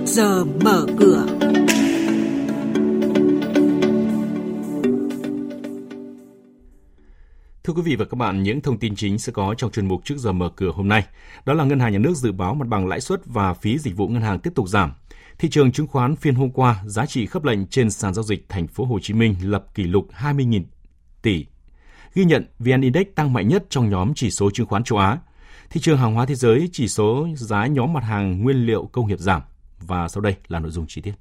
trước giờ mở cửa. Thưa quý vị và các bạn, những thông tin chính sẽ có trong chuyên mục trước giờ mở cửa hôm nay. Đó là Ngân hàng Nhà nước dự báo mặt bằng lãi suất và phí dịch vụ ngân hàng tiếp tục giảm. Thị trường chứng khoán phiên hôm qua, giá trị khớp lệnh trên sàn giao dịch thành phố Hồ Chí Minh lập kỷ lục 20.000 tỷ. Ghi nhận VN Index tăng mạnh nhất trong nhóm chỉ số chứng khoán châu Á. Thị trường hàng hóa thế giới chỉ số giá nhóm mặt hàng nguyên liệu công nghiệp giảm. Và sau đây là nội dung chi tiết.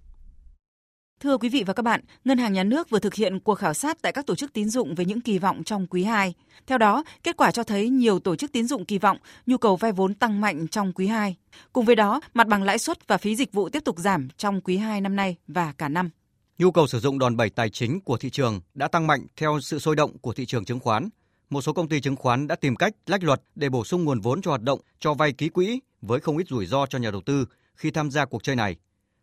Thưa quý vị và các bạn, Ngân hàng Nhà nước vừa thực hiện cuộc khảo sát tại các tổ chức tín dụng về những kỳ vọng trong quý 2. Theo đó, kết quả cho thấy nhiều tổ chức tín dụng kỳ vọng nhu cầu vay vốn tăng mạnh trong quý 2. Cùng với đó, mặt bằng lãi suất và phí dịch vụ tiếp tục giảm trong quý 2 năm nay và cả năm. Nhu cầu sử dụng đòn bẩy tài chính của thị trường đã tăng mạnh theo sự sôi động của thị trường chứng khoán. Một số công ty chứng khoán đã tìm cách lách luật để bổ sung nguồn vốn cho hoạt động cho vay ký quỹ với không ít rủi ro cho nhà đầu tư khi tham gia cuộc chơi này.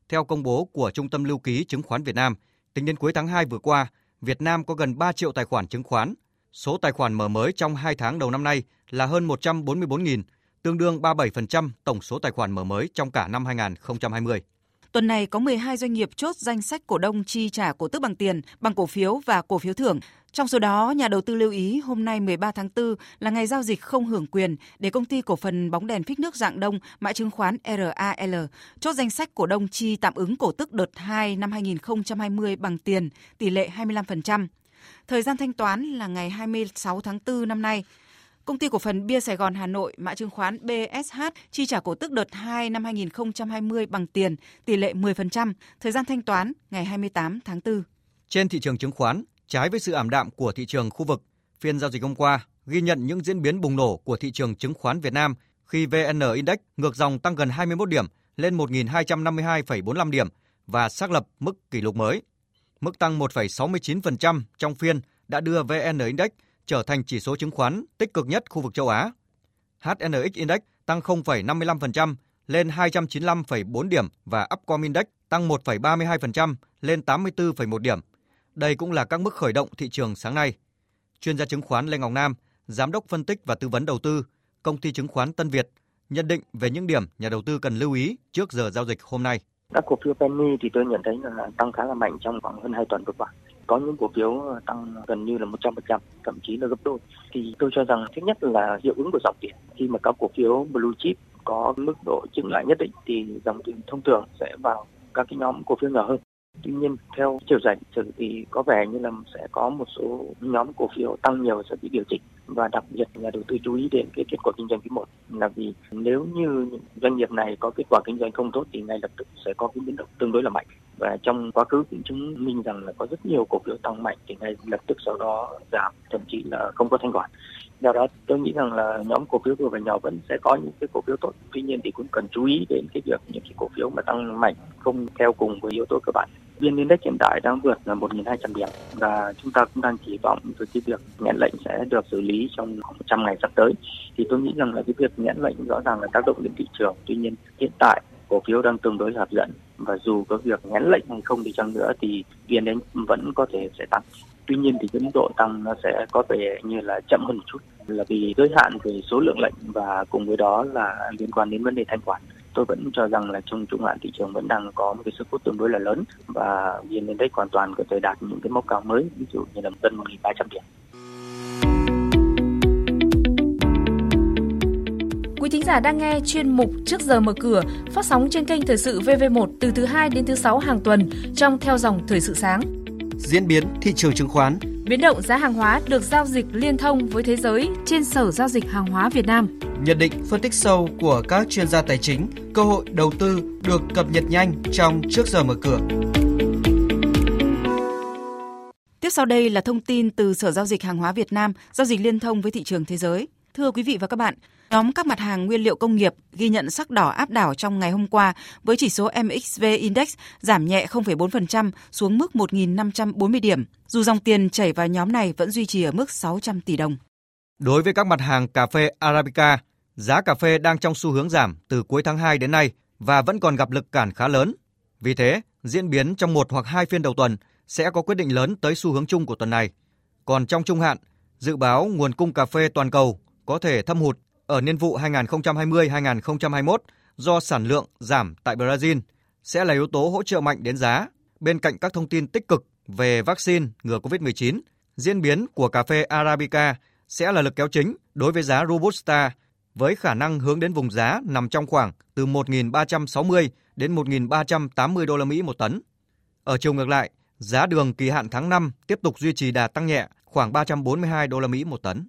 Theo công bố của Trung tâm Lưu ký Chứng khoán Việt Nam, tính đến cuối tháng 2 vừa qua, Việt Nam có gần 3 triệu tài khoản chứng khoán. Số tài khoản mở mới trong 2 tháng đầu năm nay là hơn 144.000, tương đương 37% tổng số tài khoản mở mới trong cả năm 2020. Tuần này có 12 doanh nghiệp chốt danh sách cổ đông chi trả cổ tức bằng tiền, bằng cổ phiếu và cổ phiếu thưởng. Trong số đó, nhà đầu tư lưu ý hôm nay 13 tháng 4 là ngày giao dịch không hưởng quyền để công ty cổ phần bóng đèn phích nước dạng đông, mã chứng khoán RAL, chốt danh sách cổ đông chi tạm ứng cổ tức đợt 2 năm 2020 bằng tiền, tỷ lệ 25%. Thời gian thanh toán là ngày 26 tháng 4 năm nay. Công ty cổ phần Bia Sài Gòn Hà Nội, mã chứng khoán BSH chi trả cổ tức đợt 2 năm 2020 bằng tiền, tỷ lệ 10%, thời gian thanh toán ngày 28 tháng 4. Trên thị trường chứng khoán, trái với sự ảm đạm của thị trường khu vực, phiên giao dịch hôm qua ghi nhận những diễn biến bùng nổ của thị trường chứng khoán Việt Nam khi VN Index ngược dòng tăng gần 21 điểm lên 1.252,45 điểm và xác lập mức kỷ lục mới. Mức tăng 1,69% trong phiên đã đưa VN Index trở thành chỉ số chứng khoán tích cực nhất khu vực châu Á. HNX Index tăng 0,55% lên 295,4 điểm và Upcom Index tăng 1,32% lên 84,1 điểm. Đây cũng là các mức khởi động thị trường sáng nay. Chuyên gia chứng khoán Lê Ngọc Nam, giám đốc phân tích và tư vấn đầu tư, công ty chứng khoán Tân Việt, nhận định về những điểm nhà đầu tư cần lưu ý trước giờ giao dịch hôm nay. Các cổ phiếu penny thì tôi nhận thấy là tăng khá là mạnh trong khoảng hơn 2 tuần vừa qua có những cổ phiếu ờ, tăng gần như là 100%, thậm chí là gấp đôi. Thì tôi cho rằng thứ nhất là hiệu ứng của dòng tiền. Khi mà các cổ phiếu blue chip có mức độ chứng lại nhất định thì dòng tiền thông thường sẽ vào các cái nhóm cổ phiếu nhỏ hơn. Tuy nhiên theo chiều dài lịch sử thì có vẻ như là sẽ có một số nhóm cổ phiếu tăng nhiều sẽ bị điều chỉnh và đặc biệt nhà đầu tư chú ý đến cái kết quả kinh doanh quý một là vì nếu như doanh nghiệp này có kết quả kinh doanh không tốt thì ngay lập tức sẽ có cái biến động tương đối là mạnh và trong quá khứ cũng chứng minh rằng là có rất nhiều cổ phiếu tăng mạnh thì ngay lập tức sau đó giảm, thậm chí là không có thanh khoản. Do đó tôi nghĩ rằng là nhóm cổ phiếu vừa và nhỏ vẫn sẽ có những cái cổ phiếu tốt. Tuy nhiên thì cũng cần chú ý đến cái việc những cái cổ phiếu mà tăng mạnh không theo cùng với yếu tố cơ bản. Viên index hiện tại đang vượt là 1.200 điểm và chúng ta cũng đang kỳ vọng về cái việc nhãn lệnh sẽ được xử lý trong 100 ngày sắp tới. Thì tôi nghĩ rằng là cái việc nhãn lệnh rõ ràng là tác động đến thị trường. Tuy nhiên hiện tại cổ phiếu đang tương đối hấp dẫn và dù có việc nhãn lệnh hay không đi chăng nữa thì vn index vẫn có thể sẽ tăng. Tuy nhiên thì cái mức độ tăng nó sẽ có vẻ như là chậm hơn một chút. Là vì giới hạn về số lượng lệnh và cùng với đó là liên quan đến vấn đề thanh khoản. Tôi vẫn cho rằng là trong trung hạn thị trường vẫn đang có một cái sức hút tương đối là lớn và vn index hoàn toàn có thể đạt những cái mốc cao mới. Ví dụ như là gần 1.300 điểm. Giả đang nghe chuyên mục Trước giờ mở cửa phát sóng trên kênh Thời sự VV1 từ thứ 2 đến thứ 6 hàng tuần trong theo dòng Thời sự sáng. Diễn biến thị trường chứng khoán Biến động giá hàng hóa được giao dịch liên thông với thế giới trên Sở Giao dịch Hàng hóa Việt Nam. Nhận định phân tích sâu của các chuyên gia tài chính, cơ hội đầu tư được cập nhật nhanh trong Trước giờ mở cửa. Tiếp sau đây là thông tin từ Sở Giao dịch Hàng hóa Việt Nam, giao dịch liên thông với thị trường thế giới. Thưa quý vị và các bạn, Nhóm các mặt hàng nguyên liệu công nghiệp ghi nhận sắc đỏ áp đảo trong ngày hôm qua với chỉ số MXV Index giảm nhẹ 0,4% xuống mức 1.540 điểm, dù dòng tiền chảy vào nhóm này vẫn duy trì ở mức 600 tỷ đồng. Đối với các mặt hàng cà phê Arabica, giá cà phê đang trong xu hướng giảm từ cuối tháng 2 đến nay và vẫn còn gặp lực cản khá lớn. Vì thế, diễn biến trong một hoặc hai phiên đầu tuần sẽ có quyết định lớn tới xu hướng chung của tuần này. Còn trong trung hạn, dự báo nguồn cung cà phê toàn cầu có thể thâm hụt ở niên vụ 2020-2021 do sản lượng giảm tại Brazil, sẽ là yếu tố hỗ trợ mạnh đến giá. Bên cạnh các thông tin tích cực về vaccine ngừa COVID-19, diễn biến của cà phê Arabica sẽ là lực kéo chính đối với giá Robusta với khả năng hướng đến vùng giá nằm trong khoảng từ 1.360 đến 1.380 đô la Mỹ một tấn. Ở chiều ngược lại, giá đường kỳ hạn tháng 5 tiếp tục duy trì đà tăng nhẹ khoảng 342 đô la Mỹ một tấn.